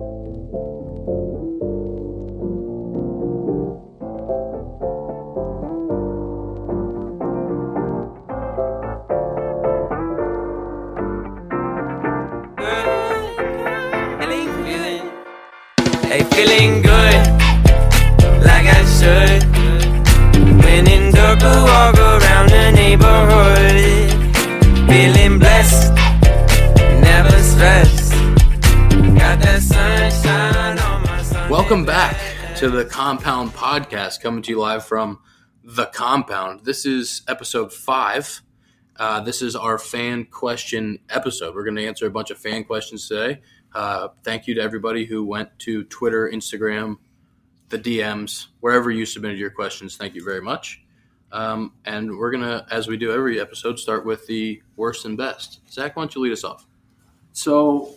Hey, feeling good, like I should. When in I walk Welcome back to the Compound Podcast, coming to you live from the Compound. This is episode five. Uh, this is our fan question episode. We're going to answer a bunch of fan questions today. Uh, thank you to everybody who went to Twitter, Instagram, the DMs, wherever you submitted your questions. Thank you very much. Um, and we're going to, as we do every episode, start with the worst and best. Zach, why don't you lead us off? So,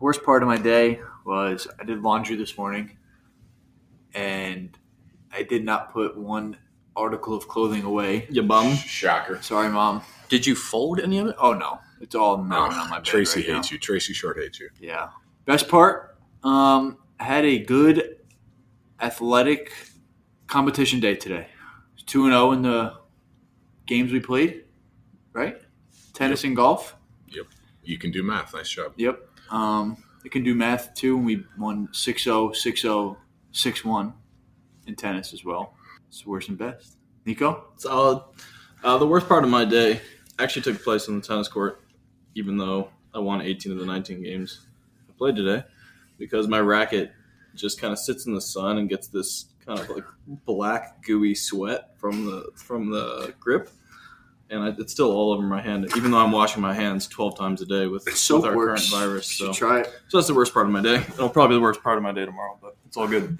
worst part of my day was I did laundry this morning, and I did not put one article of clothing away. You bum. Shocker. Sorry, mom. Did you fold any of it? Oh no, it's all mounted on my bed. Tracy right now. hates you. Tracy Short hates you. Yeah. Best part, um, I had a good athletic competition day today. Two and zero in the games we played, right? Tennis and golf. Yep. You can do math. Nice job. Yep. Um, I can do math too, and we won 6-0, 6-0, 6-1 in tennis as well. It's worst and best. Nico? Solid. Uh, the worst part of my day actually took place on the tennis court, even though I won 18 of the 19 games I played today, because my racket just kind of sits in the sun and gets this kind of like black gooey sweat from the from the grip, and I, it's still all over my hand, even though I'm washing my hands 12 times a day with, Soap with our works. current virus. So. try it. So that's the worst part of my day. It'll probably be the worst part of my day tomorrow, but it's all good.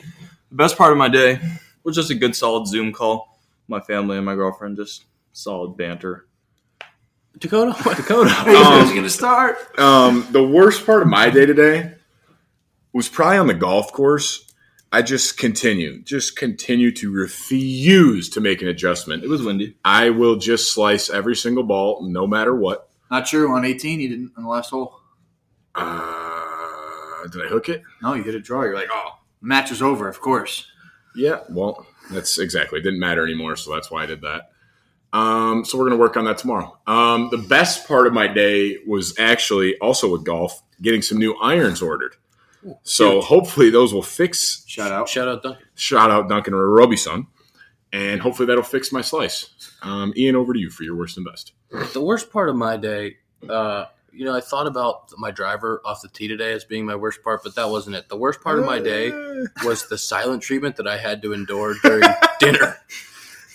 The best part of my day was just a good, solid Zoom call. My family and my girlfriend, just solid banter. Dakota? what Dakota. Who's going to start? Um, the worst part of my day today was probably on the golf course. I just continue, just continue to refuse to make an adjustment. it was windy. I will just slice every single ball, no matter what. Not true. On 18, you didn't on the last hole. Uh, did I hook it? No, you hit a draw. You're like, oh, match is over, of course. Yeah. Well, that's exactly. It didn't matter anymore, so that's why I did that. Um, so we're gonna work on that tomorrow. Um, the best part of my day was actually also with golf, getting some new irons ordered. So hopefully those will fix. Shout out. Shout out Duncan. Shout out Duncan Robison, and hopefully that'll fix my slice. Um, Ian, over to you for your worst and best. The worst part of my day, uh, you know, I thought about my driver off the tee today as being my worst part, but that wasn't it. The worst part of my day was the silent treatment that I had to endure during dinner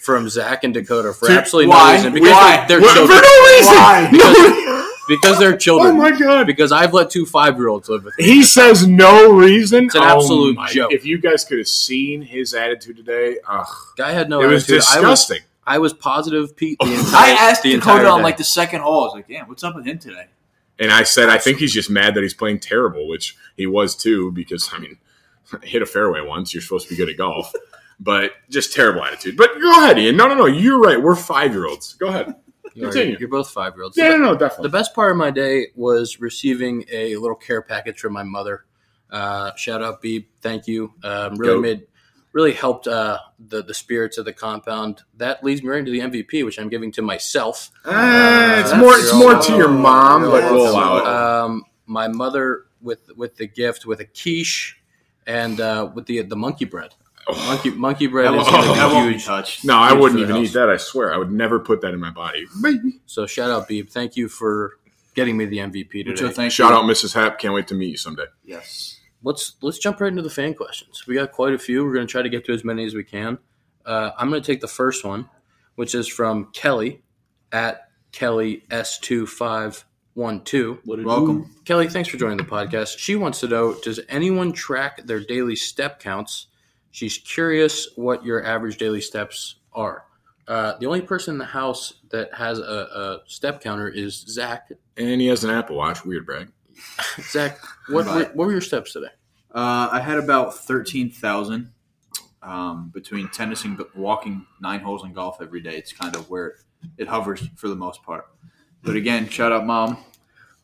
from Zach and Dakota for Dude, absolutely why? no reason. Because Why? they're, they're for no reason. Why? No- Because they're oh children. oh my god. Because I've let two five year olds live with me. He says no reason. It's an Oh absolute my- joke. If you guys could have seen his attitude today, ugh, Guy had no it was attitude. I was, disgusting. I was positive Pete the entire I asked the Dakota on like the second hole. I was like, damn, what's up with him today? And I said, I think he's just mad that he's playing terrible, which he was too, because, I mean, hit a fairway once. You're supposed to be good at golf. but just terrible attitude. But go ahead, Ian. No, no, no. You're right. We're five year olds. Go ahead. You're, continue. you're both five year olds. Yeah, no, no, The best part of my day was receiving a little care package from my mother. Uh, shout out, Beep. Thank you. Um, really Goat. made, really helped uh, the the spirits of the compound. That leads me right into the MVP, which I'm giving to myself. Ah, it's Uh, more. It's more to your mom, but we'll allow it. Um, my mother with with the gift with a quiche and uh, with the the monkey bread. Monkey monkey bread is Oh. going to that be huge. touched. No, I wouldn't even eat that. I swear, I would never put that in my body. So shout out, Beep. Thank you for getting me the MVP Which today. I thank Shout you. out, Mrs. Happ. Can't wait to meet you someday. Yes. let's let's jump right into the fan questions. We got quite a few. We're going to try to get to as many as we can. Uh, I'm going to take the first one, which is from Kelly at Kelly S two five one two. Welcome. Kelly, thanks for joining the podcast. She wants to know: Does anyone track their daily step counts? She's curious what your average daily steps are. Uh, the only person in the house that has a, a step counter is Zach. And he has an Apple Watch. Weird brag. Zach, what, were, what were your steps today? Uh, I had about thirteen thousand um, between tennis and walking nine holes in golf every day. It's kind of where it hovers for the most part. But again, shout out mom,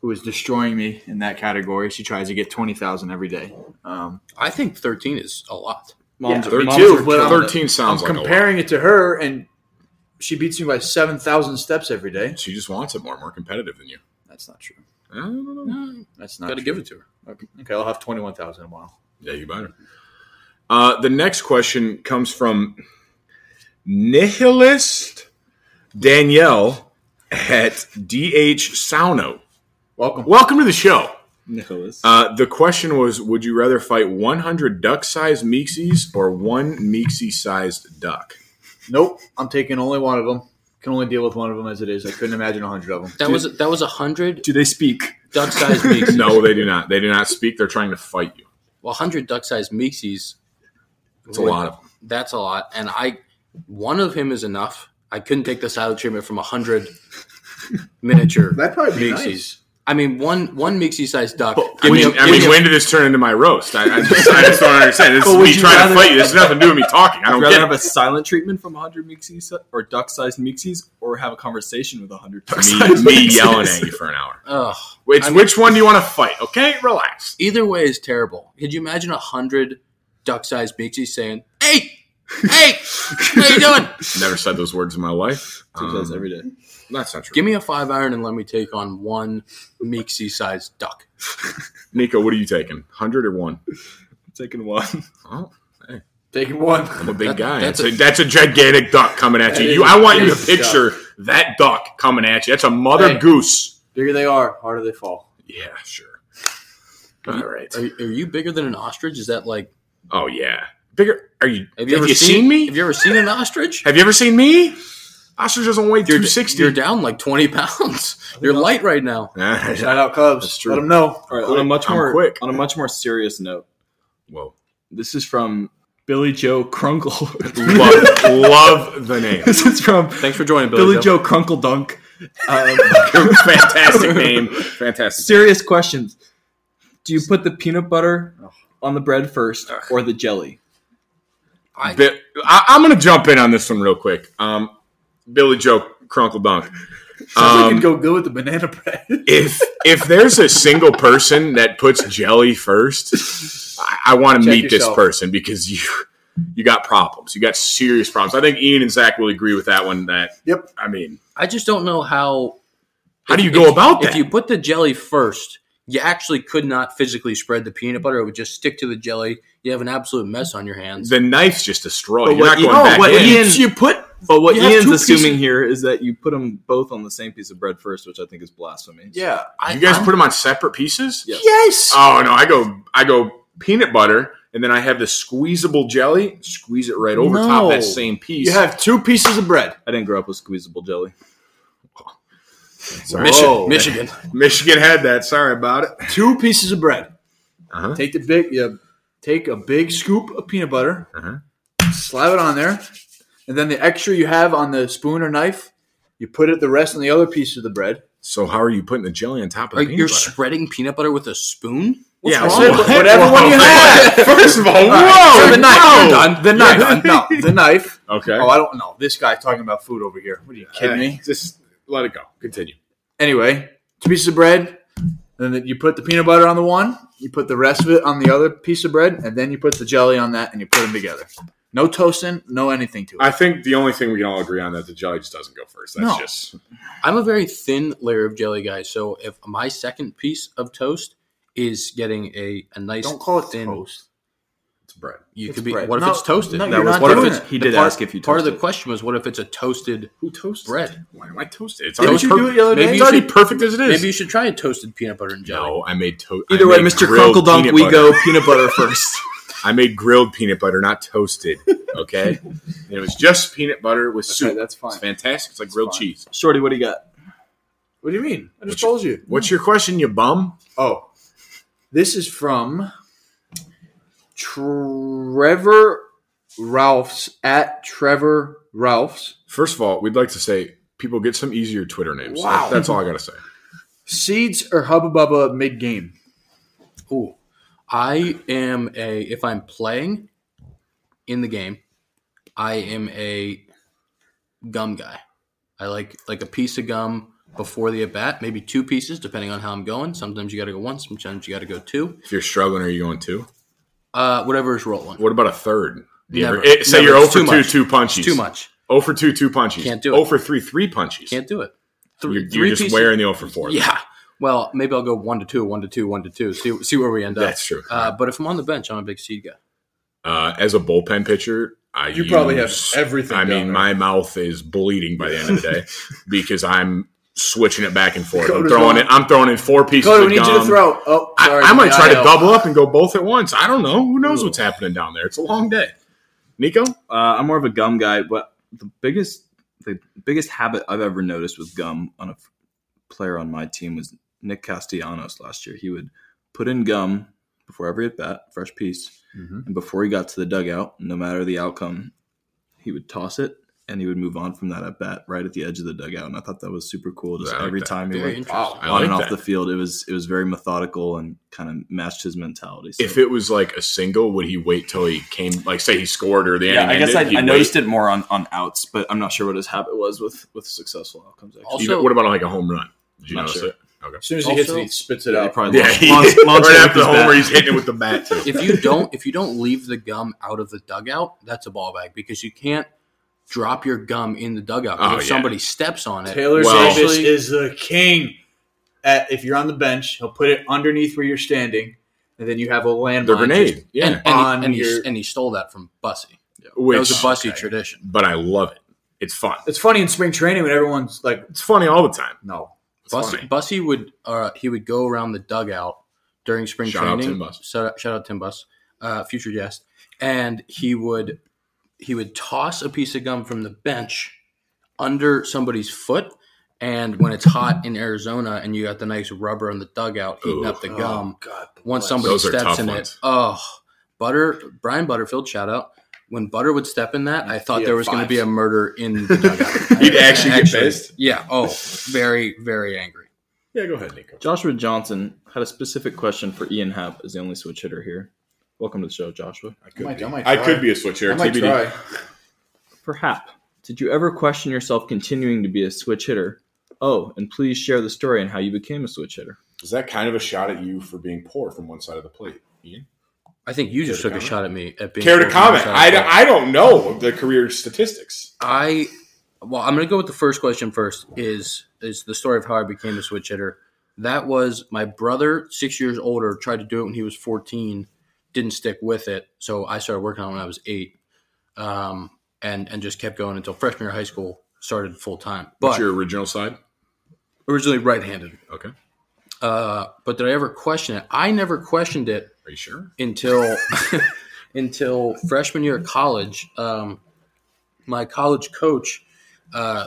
who is destroying me in that category. She tries to get twenty thousand every day. Um, I think 13 is a lot. Moms, Yeah, are- me moms too, are but I'm- killing it. 13 sounds I'm like a comparing it to her, and she beats me by seven thousand steps every day. She just wants it more, more competitive than you. That's not true. I don't know. That's not. Got to give it to her. Okay, okay, I'll have twenty one thousand a while. Yeah, you better. Uh, the next question comes from Nihilist Danielle at DH Sauno. Welcome. Welcome to the show. Nicholas. Uh, the question was Would you rather fight 100 duck sized Meeksies or one Meeksy sized duck? Nope, I'm taking only one of them. Can only deal with one of them as it is. I couldn't imagine a hundred of them. That was that was a hundred Do they speak? duck-sized Meeksies. No, they do not. They do not speak. They're trying to fight you. well, hundred duck-sized Meeksies. It's a lot of them. That's a lot, and I one of him is enough. I couldn't take the silent treatment from a hundred miniature That'd probably be Meeksies. Nice. I mean, one one Meeksy-sized duck. I Give me mean, a- I give mean me a- when did this turn into my roast? I, I, just, I just don't understand. This is me trying rather- to fight you. This has nothing to do with me talking. I don't rather get have it. a silent treatment from 100 Meeksies or duck-sized Meeksies, or have a conversation with 100 duck-sized me Meeksies. yelling at you for an hour. Ugh. Which I mean- which one do you want to fight? Okay, relax. Either way is terrible. Could you imagine a hundred duck-sized Meeksies saying, "Hey, hey, how you doing? Never said those words in my life. Two says Um, every day. That's not true. Give me a five iron and let me take on one Meeksy-sized duck." Nico, what are you taking? Hundred or one? Taking one. Oh, Taking one. I'm a big That- guy. that's That's a- a, that's a gigantic duck coming at you. is you. a I want you to big picture that duck coming at you. That's a mother Hey. goose. Bigger they are, harder they fall. Yeah, sure. All right. Are, are you bigger than an ostrich? Is that like? Oh yeah, bigger. Are you? Have Have you you, ever seen, me? Have you ever seen an ostrich? Have you ever seen me? Ostrich doesn't weigh You're, two sixty. you're down like twenty pounds. You're light right now. Shout out Cubs. That's true. Let them know. All right, on a much I'm more quick. on a much more serious note, Whoa. this is from Billy Joe Crunkle. Love, love the name. this is from Thanks for joining, Billy, Billy Joe Crunkle Dunk. Um, Fantastic name. Fantastic. serious questions. Do you put the peanut butter on the bread first or the jelly? I- Bi- I, I'm going to jump in on this one real quick. Um, Billy Joe Crunkle Dunk. Sounds like Um, it'd go good with the banana bread. if if there's a single person that puts jelly first, I, I want to Check meet this person because you you got problems. You got serious problems. I think Ian and Zach will agree with that one. That Yep. I mean, I just don't know how. how do you if- go about If you put the jelly first, you actually could not physically spread the peanut butter. It would just stick to the jelly. You have an absolute mess on your hands. the knife's just destroyed. straw. But You're not what- going no, back what in. Ian- you put But what You Ian's assuming pieces- here is that you put them both on the same piece of bread first, which I think is blasphemy. yeah. I, you guys I'm- put them on separate pieces. Yes. Yes. Oh no, I go I go peanut butter, and then I have the squeezable jelly. Squeeze it right over top that same piece. you have two pieces of bread. I didn't grow up with squeezable jelly. Sorry. Michigan. Whoa. Michigan. Michigan had that. Sorry about it. Two pieces of bread. Uh-huh. Take the big. You take a big scoop of peanut butter. Uh-huh. Slap it on there, and then the extra you have on the spoon or knife, you put it the rest on the other piece of the bread. So how are you putting the jelly on top of Are, the peanut you're butter? spreading peanut butter with a spoon? yeah, wrong so- with it? Whatever one you have. First of all, All whoa, so the knife. whoa. You're done. The knife. No, the knife. Okay. Oh, I don't know. This guy talking about food over here. What are you kidding Hey, me? Just let it go. Continue. Anyway, two pieces of bread. Then you put the peanut butter on the one. You put the rest of it on the other piece of bread, and then you put the jelly on that, and you put them together. No toasting, no anything to it. I think the only thing we can all agree on that the jelly just doesn't go first. That's No. just I'm a very thin layer of jelly guy, so if my second piece of toast is getting a, a nice don't call it thin, toast. It's bread. You It's could be. bread. What if No, it's toasted? no, That you're was- not what if doing it's- it. He did part- ask if you Part of the question was, what if it's a toasted Who toasted bread? Why am I toasted? It's Didn't already you per- do it the Maybe? It's already should- perfect as it is. Maybe you should try a toasted peanut butter and jelly. no, I made toast. Either way, Mr. Crunkle Dunk, we go peanut butter first. I made grilled peanut butter, not toasted. Okay, and it was just peanut butter with soup. that's fine. It's fantastic. It's like grilled fine. cheese. Shorty, what do you got? What do you mean? I just What's told you. What's your question, you bum? Oh, this is from Trevor Ralphs at Trevor Ralphs. First of all, we'd like to say people get some easier Twitter names. Wow. That's all I got to say. Seeds or Hubba Bubba mid game? Ooh, I am a. If I'm playing in the game, I am a gum guy. I like like a piece of gum before the at bat, maybe two pieces depending on how I'm going. Sometimes you got to go one, sometimes you got to go two. If you're struggling, are you going two? Uh, whatever is rolling. What about a third? Do you Never. ever- it- say Never. you're 0 It's for 2, much. 2 punchies. It's too much. 0 for 2, 2 punchies. Can't do it. 0 for 3, 3 punchies. Can't do it. you're Three, you're three just pieces- wearing the 0 for 4. Yeah. Well, maybe I'll go one to two, one to two, one to two. See see where we end up. That's true. Uh, but if I'm on the bench, I'm a big seed guy. Uh, as a bullpen pitcher, I You probably have use- everything I down mean, there. my mouth is bleeding by the end of the day because I'm switching it back and forth. I'm throwing gone. it. I'm throwing in four pieces Cody, of we need gum. you to throw. Oh, I, sorry. I might try to know. double up and go both at once. I don't know. Who knows what's happening down there? It's a long day. Nico, Uh, I'm more of a gum guy, but the biggest the biggest habit I've ever noticed with gum on a player on my team was Nick Castellanos last year. He would put in gum before every at bat, fresh piece, and before he got to the dugout, no matter the outcome, he would toss it and he would move on from that at bat right at the edge of the dugout. And I thought that was super cool. Just like every that. time he Very went interesting. On like and off that. the field, it was it was very methodical and kind of matched his mentality. So. if it was like a single, would he wait till he came? Like, say he scored or the yeah, inning I guess ended, I, I noticed it more on, on outs, but I'm not sure what his habit was with with successful outcomes. Actually, Also- You know, what about like a home run? Did you Not notice sure. it? Okay. As soon as he hits it, he spits it Yeah, he out. probably Yeah, he, launched- launched right after the his homer, he's hitting it with the bat too. if you don't if you don't leave the gum out of the dugout, that's a ball bag because you can't drop your gum in the dugout. Oh, if yeah. somebody steps on it, Taylor Well- Davis is the king. At, if you're on the bench, he'll put it underneath where you're standing, and then you have a landmine. the grenade, just- yeah. and, and, on he, and, your- he, and he stole that from Bussy. Which, that was a Bussy okay. tradition. but I love it. It's fun. It's funny in spring training when everyone's like, It's funny all the time. "No, It's Bussy, funny. Bussy would uh, he would go around the dugout during spring Shout out training. Tim Buss. Shout, out, shout out Tim Buss, uh, future guest, and he would he would toss a piece of gum from the bench under somebody's foot. And when it's hot in Arizona and you got the nice rubber on the dugout heating Ooh. up the gum, oh, God, once somebody Those steps in ones. it, oh, Butter Brian Butterfield, shout out. When Butter would step in that, I thought there was going to be a murder in the dugout. He'd actually get pissed? Yeah. Oh, very, very angry. Yeah, go ahead, Nico. Joshua Johnson had a specific question for Ian Happ as the only switch hitter here. Welcome to the show, Joshua. I could, might- be. I might I could be a switch hitter. I might TBD. try. For Happ, did you ever question yourself continuing to be a switch hitter? Oh, and please share the story on how you became a switch hitter. Is that kind of a shot at you for being poor from one side of the plate? Ian? I think you just Care took to a shot at me at being. Care to comment? on I. I don't know the career statistics. I well, I'm going to go with the first question first. Is is the story of how I became a switch hitter? That was my brother, six years older, tried to do it when he was 14, didn't stick with it, so I started working on it when I was eight, um, and and just kept going until freshman year of high school. Started full time, What's but your original side? originally right-handed. Okay. Uh, but did I ever question it? I never questioned it Are you sure? until until freshman year of college. Um, my college coach uh,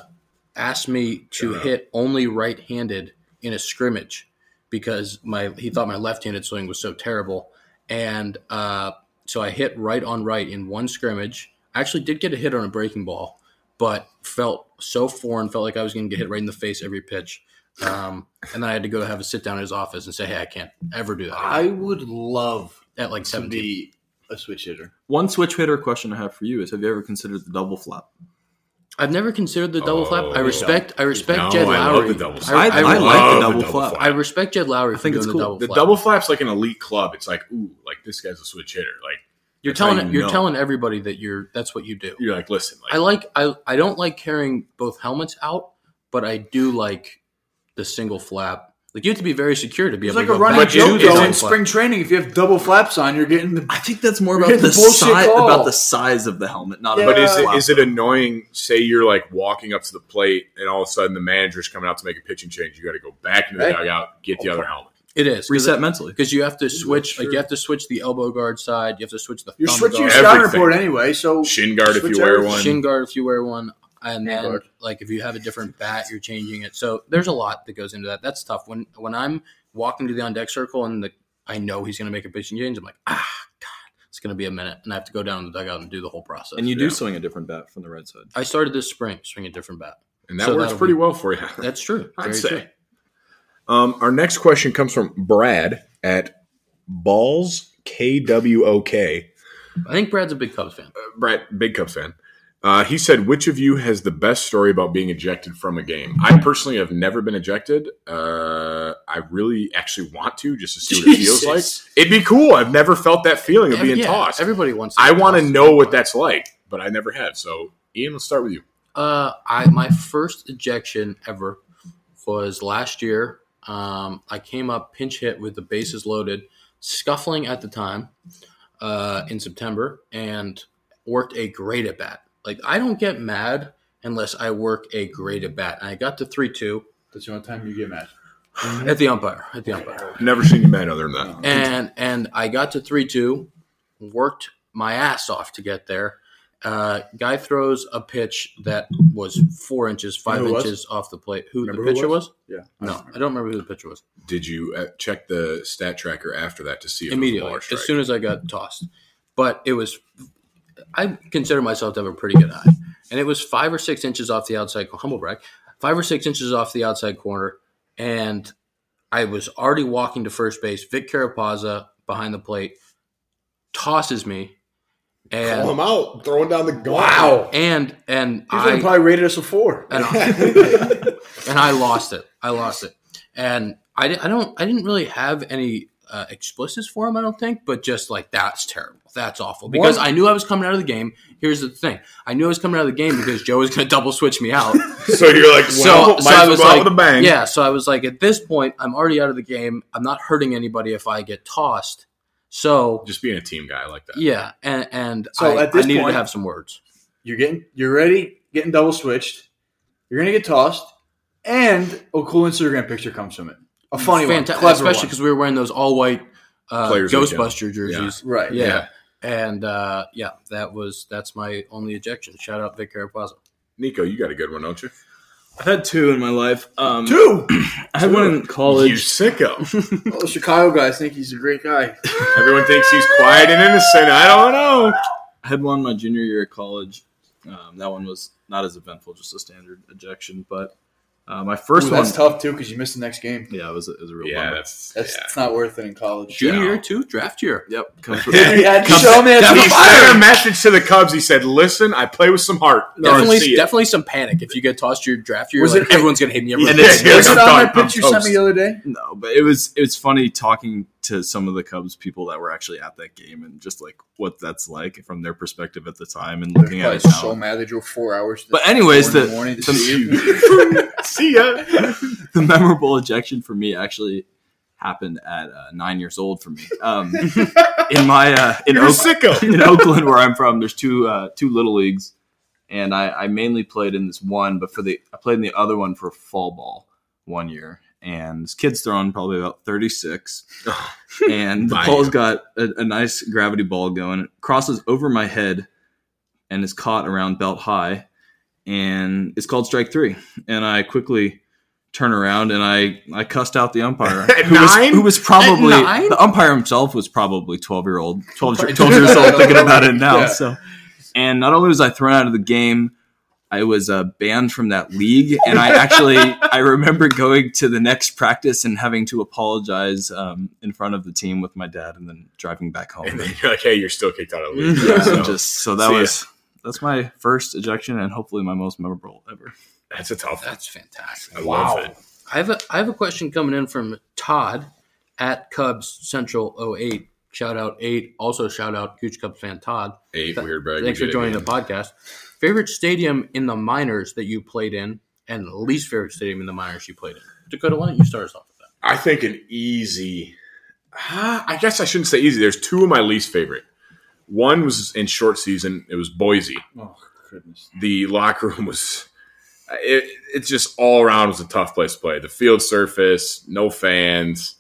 asked me to hit only right-handed in a scrimmage because my he thought my left-handed swing was so terrible, and uh, so I hit right on right in one scrimmage. I actually did get a hit on a breaking ball, but felt so foreign, felt like I was going to get hit right in the face every pitch. Um, and then I had to go have a sit down in his office and say, "Hey, I can't ever do that." I would love at like to 17. be a switch hitter. One switch hitter question I have for you is: Have you ever considered the double flap? I've never considered the double flap. I Oh. respect. I respect No, Jed I love Lowry. the double I, flap. I- I, I I, like the love double flap. I respect Jed Lowrie. I think doing it's the cool. double The flap. double flap's like an elite club. It's like, ooh, like this guy's a switch hitter. Like You're telling you you're know. telling everybody that you're that's what you do. you're like, listen, like I like I I don't like carrying both helmets out, but I do like the single flap. Like you have to be very secure to be It's able like to a go running back But to joke though in spring training. If you have double flaps on, you're getting the. I think that's more about the, the bullshit size, about the size of the helmet, not Yeah. about But is the it flap. is it annoying? Say you're like walking up to the plate, and all of a sudden the manager's coming out to make a pitching change. You got to go back into the Hey. dugout, get the other helmet. It is reset mentally? because you have to switch. Like you have to switch the elbow guard side. You have to switch the You're thumb switching your guard, scouting Everything. report anyway, so Shin guard if you wear everything. one. shin guard if you wear one, and then guard. like if you have a different bat, you're changing it. So there's a lot that goes into that. That's tough. When when I'm walking to the on deck circle and the I know he's going to make a pitching change, I'm like, ah, god, it's going to be a minute, and I have to go down to the dugout and do the whole process. and you do Yeah. swing a different bat from the right side. I started this spring swinging a different bat. and that So works pretty be- well for you. That's true. I'd Very say. true. Um, our next question comes from Brad at Balls KWOK. I think Brad's a big Cubs fan. Brad, big Cubs fan. Uh, he said, "Which of you has the best story about being ejected from a game?" I personally have never been ejected. Uh, I really actually want to just to see what it feels like. It'd be cool. I've never felt that feeling of being yeah, tossed. Everybody wants. To I want to know what that's like, but I never have. So, Ian, let's start with you. Uh, I my first ejection ever was last year. Um, I came up pinch hit with the bases loaded, scuffling at the time uh, in September, and worked a great at bat. Like I don't get mad unless I work a great at bat. And I got to three two That's the only time you get mad. at the umpire. At the umpire. Never seen you mad other than that. and and I got to three two, worked my ass off to get there. Uh, guy throws a pitch that was four inches, five who it was? inches off the plate. Who Remember the who pitcher was? was? Yeah. No, I don't remember who the pitcher was. Did you uh, check the stat tracker after that to see if Immediately, it was a ball or strike? as soon as I got tossed, but it was. I consider myself to have a pretty good eye, and it was five or six inches off the outside. Humble brag, five or six inches off the outside corner, and I was already walking to first base. Vic Carapazza behind the plate tosses me, and Call him out, throwing down the gauntlet. and and He's I probably rated us a four. and, and I lost it. I lost it, and I, I don't I didn't really have any uh, explicits for him. I don't think, but just like that's terrible. That's awful because One- I knew I was coming out of the game. Here's the thing: I knew I was coming out of the game because Joe was going to double switch me out. so you're like, so, well, so might I as well was go like, with a bang. yeah. So I was like, at this point, I'm already out of the game. I'm not hurting anybody if I get tossed. So Just being a team guy like that. yeah, and and So I, at this I needed point- to have some words. You're getting you're ready, getting double switched. You're gonna get tossed, and a cool Instagram picture comes from it. A funny Fanta- one, especially because we were wearing those all white uh, Players weekend. Ghostbuster jerseys. right. Yeah. Yeah. And uh, yeah, that was that's my only ejection. Shout out Vic Carapazza. Nico, you got a good one, don't you? I've had two in my life. Um, Two. I had one in college. You sicko. All the Chicago guys think he's a great guy. Everyone thinks he's quiet and innocent. I don't know. I had one my junior year at college. Um, that one was not as eventful, just a standard ejection. But uh, my first Ooh, one, that's tough too because you missed the next game. yeah, it was a, it was a real Yeah, bummer. that's, That's yeah. it's not worth it in college. Junior Yeah. year too, draft year. Yep, comes with, you had Comes- show me that He sent a message to the Cubs. He said, "Listen, I play with some heart. Or Definitely, it." definitely some panic if you get tossed your draft year. Was like, it- everyone's gonna hate me. Everyone's Yeah, gonna it's- hate me. Was I'm it on done. that pitch you sent me the other day? No, but it was it was funny talking to some of the Cubs people that were actually at that game and just like what that's like from their perspective at the time and looking They're at probably it so now. mad they drove four hours. to But anyways, four the- morning to the- see you. see ya. the memorable ejection for me actually happened at uh, nine years old for me. Um, in my uh, in, You're Oak- sicko. in Oakland, where I'm from, there's two uh, two little leagues, and I, I mainly played in this one, but for the I played in the other one for fall ball one year. And this kid's throwing probably about 36, and the Bye. ball's got a, a nice gravity ball going. It crosses over my head, and is caught around belt high, and it's called strike three. And I quickly turn around and I, I cussed out the umpire At who was, who was probably nine? the umpire himself was probably 12 year old 12, Probably 12 years old thinking about it now Yeah. so and not only was I thrown out of the game I was uh, banned from that league and I actually I remember going to the next practice and having to apologize um, in front of the team with my dad and then driving back home And then you're like, "Hey, you're still kicked out of the league." yeah, So, just so that See ya. was that's my first ejection and hopefully my most memorable ever that's a tough. That's fantastic. I love it. I have a I have a question coming in from Todd at Cubs Central 08. Shout out eight. Also shout out Gooch Cubs fan Todd. Eight Th- weird brag. Thanks for joining the podcast. Favorite stadium in the minors that you played in, and least favorite stadium in the minors you played in. Dakota, why don't you start us off with that? I think an easy. Ah, I guess I shouldn't say easy. There's two of my least favorite. One was in short season. It was Boise. Oh goodness. The locker room was. It, it's just all around was a tough place to play. The field surface, no fans,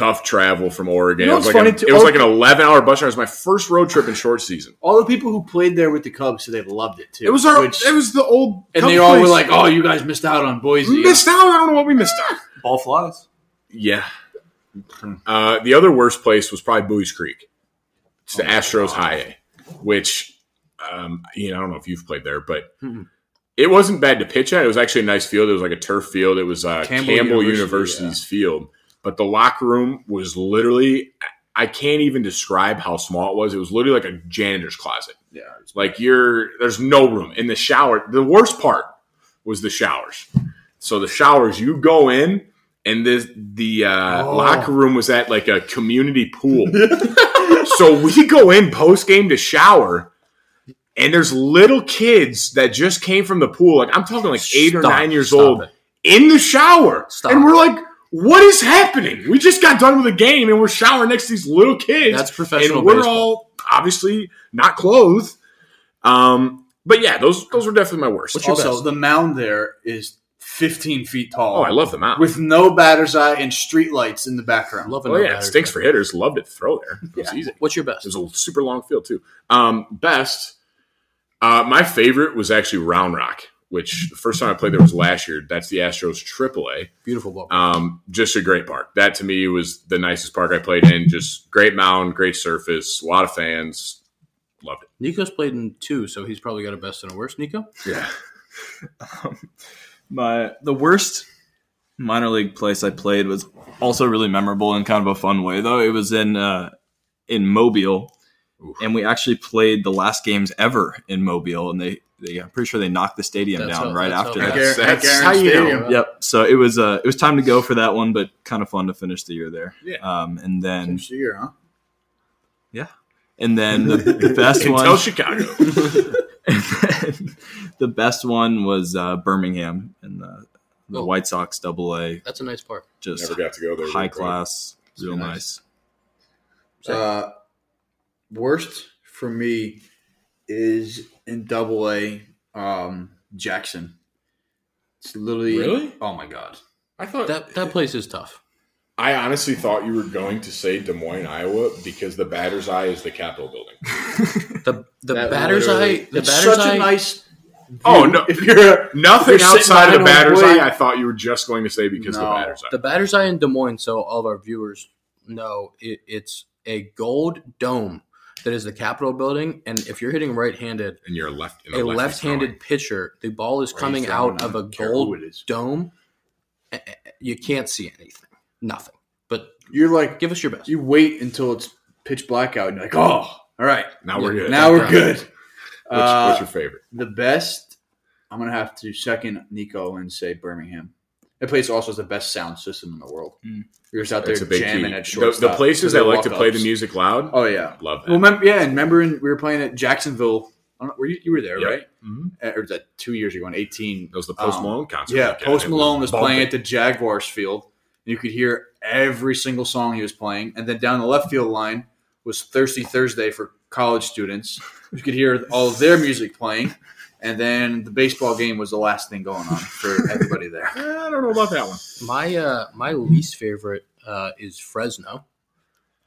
tough travel from Oregon. You know it was like, funny an, it was Oh. like an 11 hour bus ride. It was my first road trip in short season. All the people who played there with the Cubs said they loved it too. It was our. which- it was the old. and Cub they all were like, "Oh, you guys missed out on Boise." missed out. I don't know what we missed out. ball flies Yeah. Uh, the other worst place was probably Buies Creek. It's the Astros High A, which, um, you know, I don't know if you've played there, but Mm-mm. it wasn't bad to pitch at. It was actually a nice field. It was like a turf field. It was uh, Campbell, Campbell University's University, field. But the locker room was literally I can't even describe how small it was. It was literally like a janitor's closet. Yeah. Like you're there's no room in the shower. The worst part was the showers. So the showers, you go in, and this the uh, Oh. locker room was at like a community pool. so we go in post game to shower, and there's little kids that just came from the pool. Like I'm talking like eight or nine years old it. in the shower, Stop. and we're like. What is happening? We just got done with a game and we're showering next to these little kids. That's professional And we're baseball. all obviously not clothed. Um, but yeah, those those were definitely my worst. What's your Also, best? the mound there is 15 feet tall. Oh, I love the mound With no batter's eye and street lights in the background. Loving oh no yeah, it battery. stinks for hitters. Loved it to throw there. It was Yeah. easy. What's your best? It was a super long field too. Um, best. Uh, my favorite was actually Round Rock, which the first time I played there was last year. That's the Astros AAA. Beautiful ball. Um, just a great park. That to me was the nicest park I played in. Just great mound, great surface, a lot of fans. Loved it. Nico's played in two, so he's probably got a best and a worst. Nico, Yeah. My the worst minor league place I played was also really memorable in kind of a fun way though. It was in uh, in Mobile, Oof. and we actually played the last games ever in Mobile, and they, they I'm pretty sure they knocked the stadium That's down how- right after that. That's, Gar- that's how you Stadium. know. Yep. So it was uh, it was time to go for that one, but kind of fun to finish the year there. Yeah. Um, and then Finish the year, huh? yeah, and then the, the best one. tell Chicago. the best one was uh, Birmingham and the, the Oh. White Sox Double A. that's a nice park. Just Never got to go there. high class, real nice. nice. Uh, worst for me is in double A um, Jackson. It's literally. Really? Oh my God. I thought That that place is tough. I honestly thought you were going to say Des Moines, Iowa, because the batter's eye is the Capitol building. The the That batter's eye. The it's batter's such eye. a nice. Oh, no. If you're a, Nothing You're outside of the batter's eye. I thought you were just going to say because of the batter's eye. The batter's eye in Des Moines, so all of our viewers know it, it's a gold dome that is the Capitol building. And if you're hitting right-handed, and you're left. In a left-handed pitcher, the ball is coming out of a don't care who gold dome. You can't see anything, nothing. But You're like, give us your best. you wait until it's pitch black out and you're like, oh, all right. Now we're good. Now we're good. What's, Uh, what's your favorite? The best, I'm gonna have to second Nico and say Birmingham. That place also has the best sound system in the world. Mm. You're just out there That's a big jamming key. at The, shortstop. the places to that like to play the music loud, Oh yeah. love that. Well, remember, yeah, and remember in, we were playing at Jacksonville. I don't know, were you, you were there, Yep. right? Mhm. Uh, Or was that two years ago in 18? That was the Post Um, Malone concert. Yeah, weekend. Post Malone was bumping. playing at the Jaguars field. You could hear every single song he was playing. And then down the left field line was Thirsty Thursday for college students. You could hear all of their music playing. And then the baseball game was the last thing going on for everybody there. I don't know about that one. My uh, my least favorite uh, is Fresno.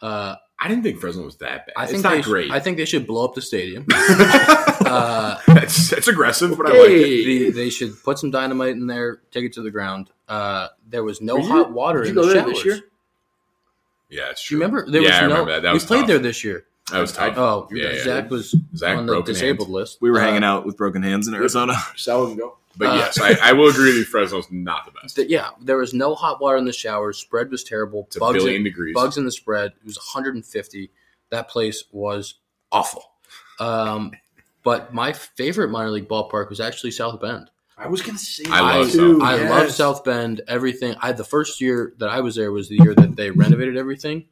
Uh, I didn't think Fresno was that bad. I think it's not they sh- great. I think they should blow up the stadium. uh, that's, that's aggressive, but I like it. they, they should put some dynamite in there, take it to the ground. Uh, there was no you- hot water did in you the go there showers. this year? Yeah, it's Do true. you remember? There Yeah, was I no. remember that. That we was played tough. there this year. That was tough. Oh, Yeah, yeah. Zach was Zach on the disabled hands. list. We were Uh, hanging out with broken hands in Arizona. Sal and go. But Uh, yes, I, I will agree with you. Fresno's not the best. th- yeah, there was no hot water in the showers. Spread was terrible. It's a bugs billion in, degrees. bugs in the spread. It was 150. That place was awful. Um, but my favorite minor league ballpark was actually South Bend. I was going to say I love that South Bend. I yes. love South Bend. Everything. I the first year that I was there was the year that they renovated everything,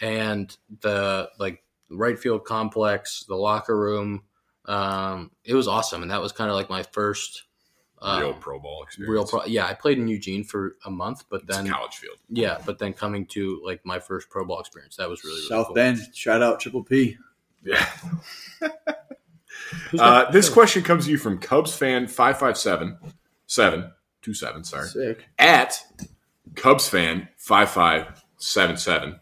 and the like right field complex, the locker room. Um, it was awesome, and that was kind of like my first uh, real pro ball experience. real pro. Yeah, I played in Eugene for a month, but It's then college field. yeah, but then coming to like my first pro ball experience, that was really, really South cool. Bend. Shout out Triple P. Yeah. Uh, this question comes to you from Cubs fan five five seven seven two seven. Sorry. Sick. At Cubs fan five five seven seven.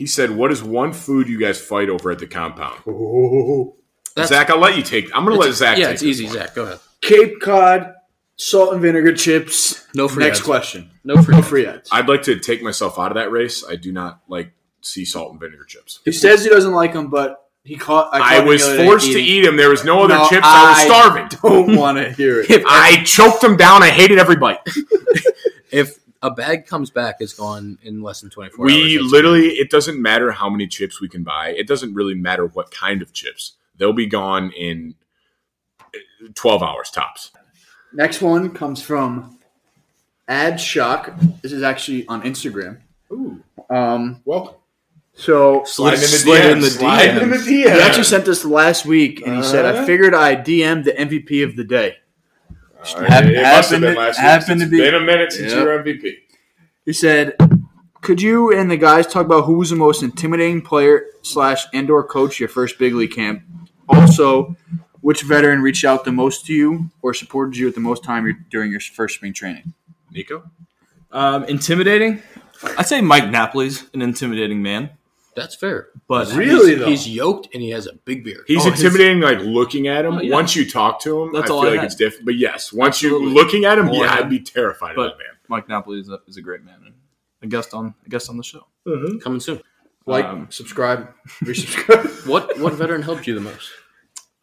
He said, "What is one food you guys fight over at the compound?" Oh, That's- Zach, I'll let you take. I'm going to let Zach. Yeah, take it's easy. one. Zach, go ahead. Cape Cod, salt and vinegar chips. No free Next ads. question. No free. No free ads. I'd like to take myself out of that race. I do not like sea salt and vinegar chips. He says he doesn't like them, but he caught. I, caught him was the other day forced to eat them. There was no other No, chips. I was starving. Don't want to hear it. If, I choked them down. I hated every bite. if a bag comes back is gone in less than twenty four hours. We That's literally, it doesn't matter how many chips we can buy. It doesn't really matter what kind of chips. They'll be gone in uh, 12 hours tops. Next one comes from Ad Shock. This is actually on Instagram. Ooh, Um, welcome. so Slide in the Slide DMs. in the Slide in the DMs. he actually sent this last week, and he said, "I Uh. figured I DM'd DM the MVP of the day." All Hap- it must have happened been to- last happened week. to It's be- been a minute since Yep. you were MVP. He said, "Could you and the guys talk about who was the most intimidating player slash and/or coach your first big league camp? Also, which veteran reached out the most to you or supported you at the most time during your first spring training?" Nico? Um, intimidating. I'd say Mike Napoli's an intimidating man, That's fair. but Really, he's, though? he's yoked and he has a big beard. He's Oh, his- intimidating, like looking at him. Oh, yeah. Once you talk to him, That's I all feel I like had. it's different. But yes, once Absolutely. you looking at him, All yeah. I'd be terrified But- of that man. Mike Napoli is a, is a great man and a guest on a guest on the show. man. Coming soon. Like, Um, subscribe, resubscribe. What what veteran helped you the most?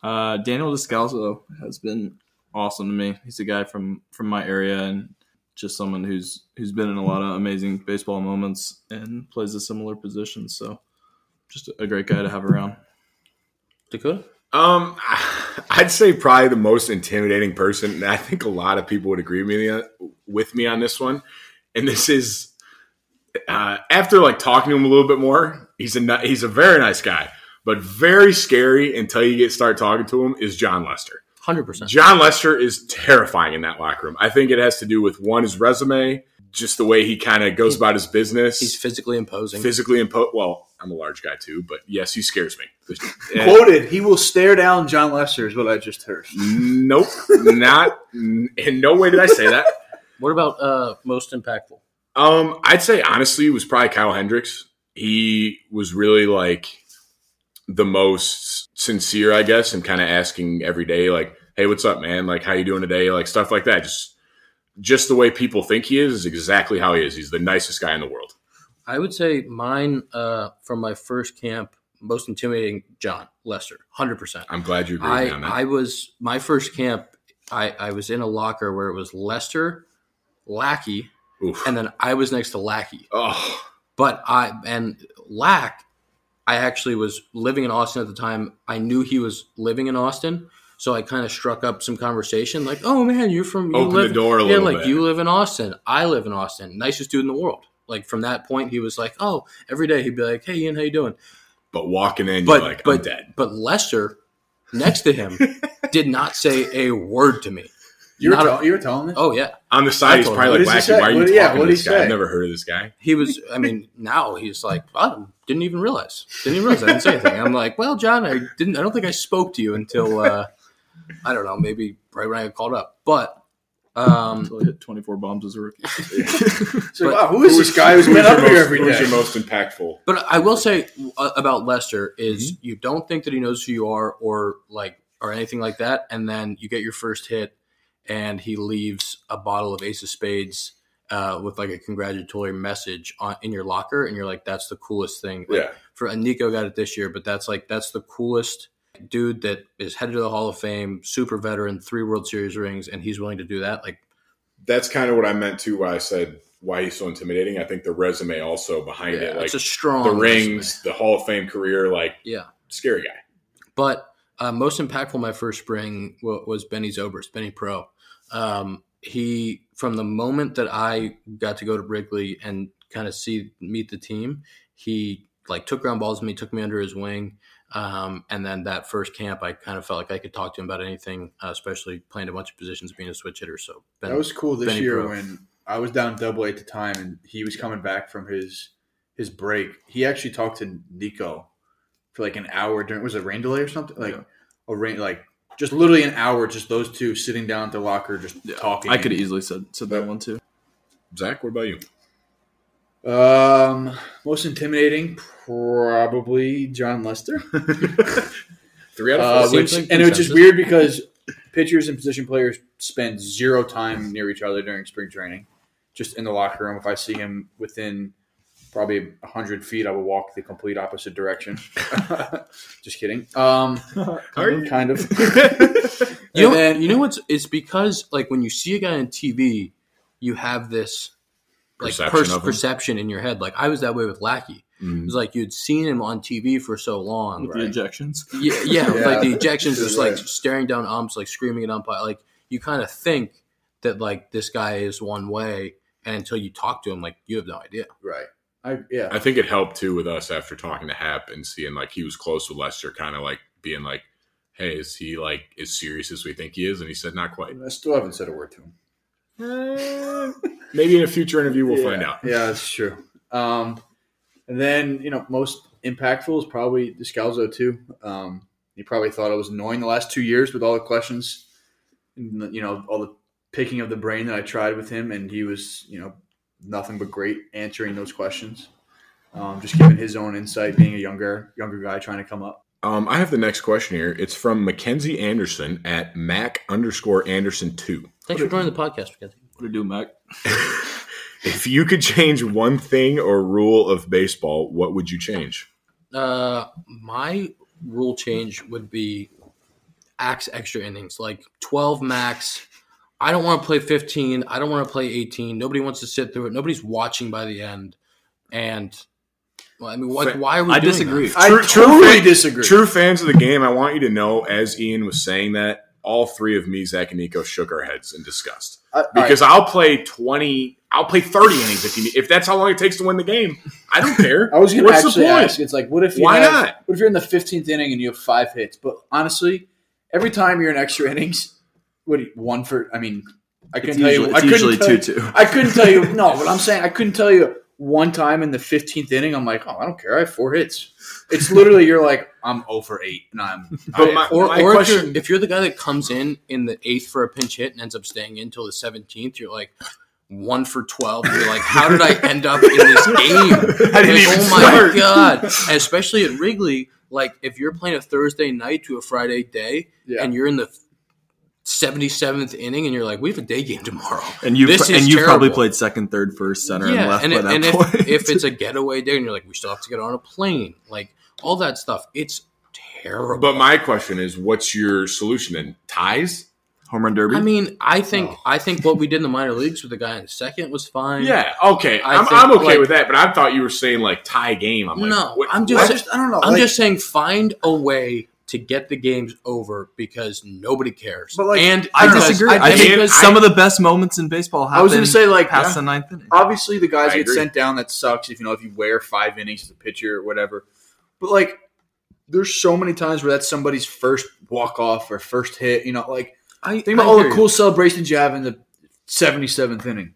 Uh, Daniel Descalso has been awesome to me. He's a guy from from my area and just someone who's who's been in a lot of amazing baseball moments and plays a similar position. So, just a great guy to have around. Dakota? Um, I'd say probably the most intimidating person, and I think a lot of people would agree with me, with me on this one. And this is uh, after like talking to him a little bit more. He's a he's a very nice guy, but very scary until you get start talking to him. Is Jon Lester? Hundred percent. Jon Lester is terrifying in that locker room. I think it has to do with one his resume, just the way he kind of goes about his business. He's physically imposing. physically imposing. Well, I'm a large guy too, but yes, he scares me. And- Quoted, he will stare down Jon Lester, is what I just heard. Nope, not in no way did I say that. what about uh most impactful? Um, I'd say honestly, it was probably Kyle Hendricks. He was really like the most sincere, I guess, and kind of asking every day, like, "Hey, what's up, man? Like, how you doing today?" Like stuff like that. Just, just the way people think he is is exactly how he is. He's the nicest guy in the world. I would say mine uh from my first camp, most intimidating Jon Lester. Hundred percent. I'm glad you agree I on that. I was my first camp. I I was in a locker where it was Lester, Lackey, Oof. and then I was next to Lackey. oh, But I and Lack, I actually was living in Austin at the time. I knew he was living in Austin, so I kind of struck up some conversation, like, "Oh man, you're from you Open live, the door a yeah, little like bit. you live in Austin. I live in Austin. Nicest dude in the world." Like from that point, he was like, "Oh, every day he'd be like, hey Ian, how you doing?" but walking in, But you're like, but I'm dead. but Lester, next to him, did not say a word to me. You were, Not a- you were telling this? Oh yeah, On the side, he's probably does like, he Wacky, why are you What- yeah, talking what to this he guy? I've never heard of this guy. he was. I mean, now he's like, I didn't even realize. Didn't even realize I didn't say anything. I'm like, well, John, I didn't. I don't think I spoke to you until uh, I don't know, maybe right when I got called up. But um, Until he hit 24 bombs as a rookie. So, but- wow, who is this guy who's been up here most- every who's your most impactful? But I will say uh, about Lester is Mm-hmm. you don't think that he knows who you are or like or anything like that, and then you get your first hit, and he leaves a bottle of Ace of Spades uh, with like a congratulatory message on in your locker, and you're like, that's the coolest thing. Like, Yeah. For Nico got it this year, but that's like that's the coolest dude that is headed to the Hall of Fame, super veteran, three World Series rings, and he's willing to do that. Like That's kind of what I meant too. When I said why he's so intimidating. I think the resume also behind yeah, it, like it's a strong the resume. rings, the Hall of Fame career, like Yeah. scary guy. But uh, most impactful my first spring was Benny Zobrist, Benny Pro. Um, he from the moment that I got to go to Wrigley and kind of see meet the team, he like took ground balls with me, took me under his wing. Um, and then that first camp, I kind of felt like I could talk to him about anything, uh, especially playing a bunch of positions, being a switch hitter. So Ben, That was cool this Benny year Pro. when I was down double A at the time and he was coming back from his his break. He actually talked to Nico for like an hour during was it a rain delay or something? Like Yeah. a rain like just literally an hour, just those two sitting down at the locker just talking. I could easily said said that one too. Zach, what about you? Um, most intimidating, probably Jon Lester. Three out Uh, of four. which, like and it was just weird because pitchers and position players spend zero time near each other during spring training, just in the locker room. If I see him within probably hundred feet, I would walk the complete opposite direction. just kidding. Um, Are you? kind of. You know, then- you know what's? It's because like when you see a guy on TV, you have this like Perception pers- perception in your head. Like I was that way with Lackey. It Mm. was like you'd seen him on TV for so long. with the ejections. Yeah, yeah, Yeah. like the ejections, just like Right. staring down umps, like screaming at umpire. Like you kind of think that like this guy is one way, and until you talk to him, like you have no idea. Right. I yeah. I think it helped too with us after talking to Happ and seeing like he was close with Lester, kind of like being like, "Hey, is he like as serious as we think he is?" And he said, "Not quite." I still haven't said a word to him. Eh, maybe in a future interview we'll yeah. find out. Yeah, that's true. Um, and then you know, most impactful is probably Descalso too. Um, he probably thought I was annoying the last two years with all the questions, and, you know, all the picking of the brain that I tried with him, and he was you know nothing but great answering those questions. Um, just giving his own insight, being a younger younger guy trying to come up. Um, I have the next question here. It's from Mackenzie Anderson at Mac underscore Anderson two. Thanks for joining the podcast, Mackenzie. What to do, Mac? If you could change one thing or rule of baseball, what would you change? Uh, my rule change would be axe extra innings, like twelve max. I don't want to play fifteen. I don't want to play eighteen. Nobody wants to sit through it. Nobody's watching by the end. And well, I mean, what, why are we? I doing disagree. that? I True- true totally fan- disagree. True fans of the game, I want you to know, as Ian was saying that, all three of me, Zach, and Nico shook our heads in disgust. I- all Because I'll play 20, I'll play 30 innings if you need, if that's how long it takes to win the game. I don't care. I was going to actually ask. It's like, what if you Why have- not? What if you're in the 15th inning and you have five hits? But honestly, every time you're in extra innings, what do you- one for? I mean, I couldn't tell usually, you. I it's couldn't usually tell two you- two. I couldn't tell you. No, but I'm saying I couldn't tell you one time in the 15th inning. I'm like, oh, I don't care. I have four hits. It's literally you're like, I'm over eight, and I'm. But my- Or, my or if, question- you're, if you're the guy that comes in in the eighth for a pinch hit and ends up staying in until the seventeenth, you're like one for twelve. You're like, how did I end up in this game? I didn't Like, even oh my start. god! And especially at Wrigley, like if you're playing a Thursday night to a Friday day, Yeah. and you're in the seventy seventh inning, and you're like, we have a day game tomorrow. And you This and is you probably played second, third, first, center, and yeah, left and, by it- that and point. if, if it's a getaway day, and you're like, we still have to get on a plane, like all that stuff, it's terrible. But my question is, what's your solution then? Ties? home run derby. I mean, I think Oh. I think what we did in the minor leagues with the guy in second was fine. Yeah, okay. I I'm, think, I'm okay like- with that, but I thought you were saying like tie game. I'm like, No, what- I'm I just, just, I don't know. I'm like- just saying, find a way to get the games over because nobody cares. But, like, and I because- disagree. and I think because- some of the best moments in baseball happen I was going to say like past yeah. the ninth inning. obviously the guys I get agree. sent down. That sucks if you know if you wear five innings as a pitcher or whatever. But like, there's so many times where that's somebody's first walk off or first hit. You know, like I think about I all hear the you. cool celebrations you have in the 77th inning.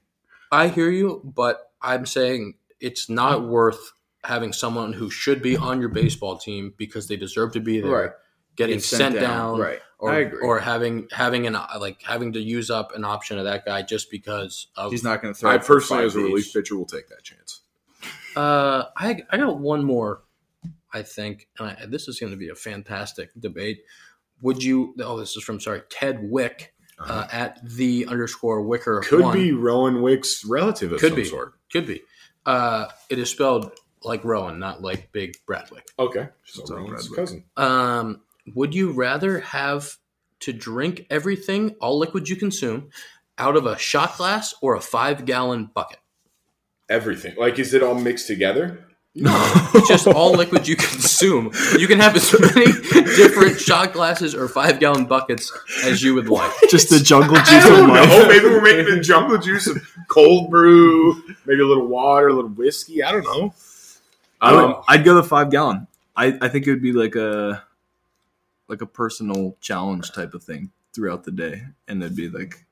I hear you, but I'm saying it's not worth having someone who should be on your baseball team because they deserve to be there Right. Getting Get sent, down, right? or, I agree. or having having an like having to use up an option of that guy just because of He's not going to throw. I personally, as a relief pitcher, will take that chance. Uh, I I got one more. I think, and I, this is going to be a fantastic debate. Would you? Oh, this is from sorry Ted Wick uh, at the underscore Wicker. Uh-huh. Could one. be Rowan Wick's relative of Could some be. sort. could be. Uh, it is spelled like Rowan, not like Big Brad Wieck. Okay, so So Rowan's cousin. Um, would you rather have to drink everything, all liquids you consume, out of a shot glass or a five gallon bucket? Everything. Like, is it all mixed together? No, it's just all liquids you consume. You can have as many different shot glasses or five gallon buckets as you would like. Just the jungle juice of don't life. know. Maybe we're making a jungle juice of cold brew, maybe a little water, a little whiskey. I don't know. I would, Um, I'd go the five gallon. I, I think it would be like a like a personal challenge type of thing throughout the day, and it'd be like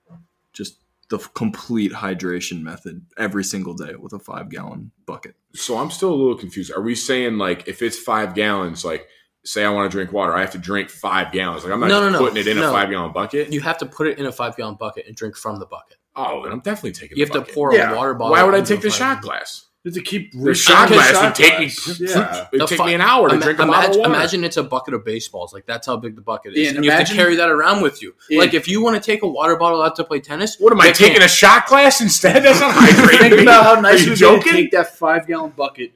just the f- complete hydration method every single day with a five gallon bucket. so I'm still a little confused. Are we saying like if it's five gallons, like say I want to drink water, I have to drink five gallons? Like I'm not No, just no, no. putting it in No. a five gallon bucket. You have to put it in a five gallon bucket and drink from the bucket. oh, then I'm definitely taking. You the have to pour Yeah. a water bottle. Why would I take the shot glass? To keep The shot Because glass would take me. Yeah. It'd The take me an hour to Ima- drink a imagine, bottle of water. imagine it's a bucket of baseballs. Like that's how big the bucket is, Ian, and you have to carry that around with you. Ian. like if you want to take a water bottle out to play tennis, What am I taking can't. a shot glass instead? That's not hydrating. Think about how nice Are you would be to joking? take that five gallon bucket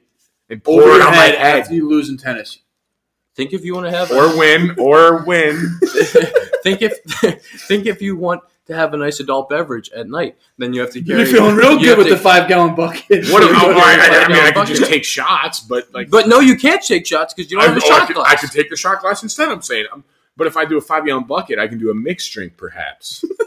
and over pour it your on my head head, after you lose in tennis. Think if you want to have or win, or win. think if think if you want to have a nice adult beverage at night. Then you have to You're feeling real you good with to- the five gallon bucket. What? You oh, go I, your I, I mean, I five-gallon could just take shots, but like, But no, you can't shake shots because you don't I, have a oh, I shot could, glass. I could take the shot glass instead. I'm saying, um, but if I do a five gallon bucket, I can do a mixed drink, perhaps.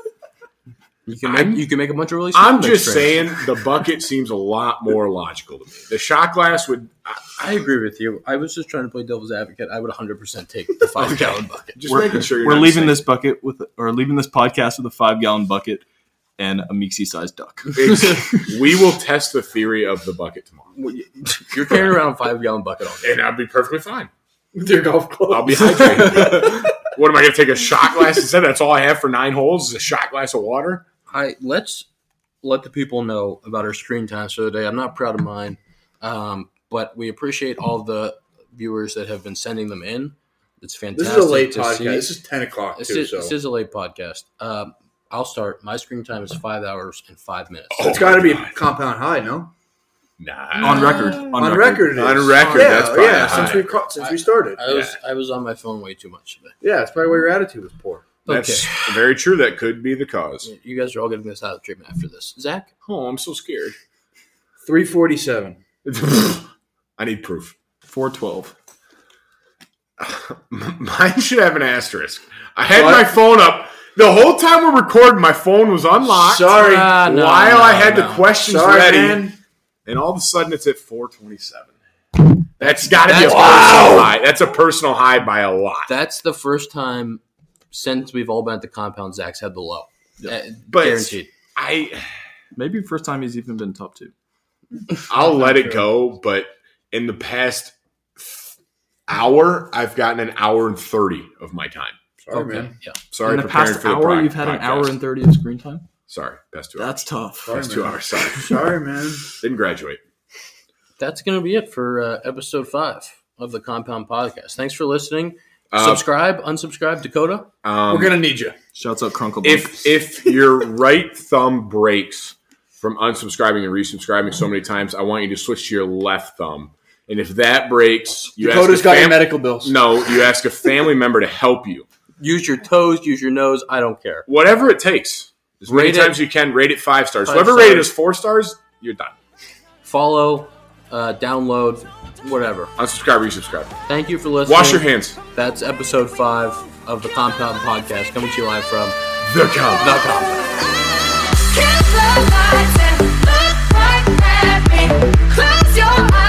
you can make I'm- you can make a bunch of really. small I'm just drinks. saying, the bucket seems a lot more logical to me. The shot glass would. I, I agree with you. I was just trying to play devil's advocate. I would 100 percent take the five gallon bucket. just We're, making sure you're we're not leaving saying- this bucket with, or leaving this podcast with a five gallon bucket and a Meeksy sized duck. We will test the theory of the bucket tomorrow, You're carrying around a five gallon bucket all day. and I'd be perfectly fine. with your golf club. I'll be hydrated. what am I going to take a shot glass instead? That's all I have for nine holes is a shot glass of water. I let's let the people know about our screen times for the day. I'm not proud of mine, um, but we appreciate all the viewers that have been sending them in. It's fantastic. This is a late to podcast. see. This is ten o'clock This too. is, so this is a late podcast. Um, I'll start. My screen time is five hours and five minutes. Oh, it's got to be compound high, no? Nah. on record. On, On record, it is. On record, yeah, that's probably yeah. high. Since we ca- since we started, I was I was on my phone way too much today. yeah, it's probably why your attitude was poor. That's very true. That could be the cause. You guys are all getting this out of treatment after this. Zach, Oh, I'm so scared. Three forty-seven. I need proof. 412. Mine should have an asterisk. I had What? my phone up. The whole time we're recording, my phone was unlocked. Sorry. Ah, no, while no, I had no. the questions Sorry, ready, man. and all of a sudden it's at 427. That's got to be a That's- personal high. That's a personal high by a lot. that's the first time since we've all been at the compound. Zach's had the low, Uh, But- guaranteed. I Maybe first time he's even been top two. I'll let it go, but in the past hour, I've gotten an hour and 30 of my time. Sorry, Okay, man. yeah. Sorry, In the past for the hour, pro- you've had an hour and 30 of screen time? Sorry, past two hours. That's tough. Sorry, Past two hours. Sorry, Sorry, man. didn't graduate. That's going to be it for uh, episode five of the Compound Podcast. Thanks for listening. Uh, Subscribe, unsubscribe, Dakota. Um, We're gonna need you. Shouts out Crunkle if if your right thumb breaks from unsubscribing and resubscribing so many times, I want you to switch to your left thumb. And if that breaks, you Dakota's ask a got your medical bills. No, you ask a family member to help you. Use your toes, use your nose. I don't care. Whatever it takes. As many it- times you can, rate it five stars. Five Whoever stars. rated us four stars, you're done. Follow, uh, download, whatever. Unsubscribe, resubscribe. Thank you for listening. Wash your hands. That's episode five of the Compound Podcast, coming to you live from The count. the Compound. Kiss the lights and look right at me. Close your eyes.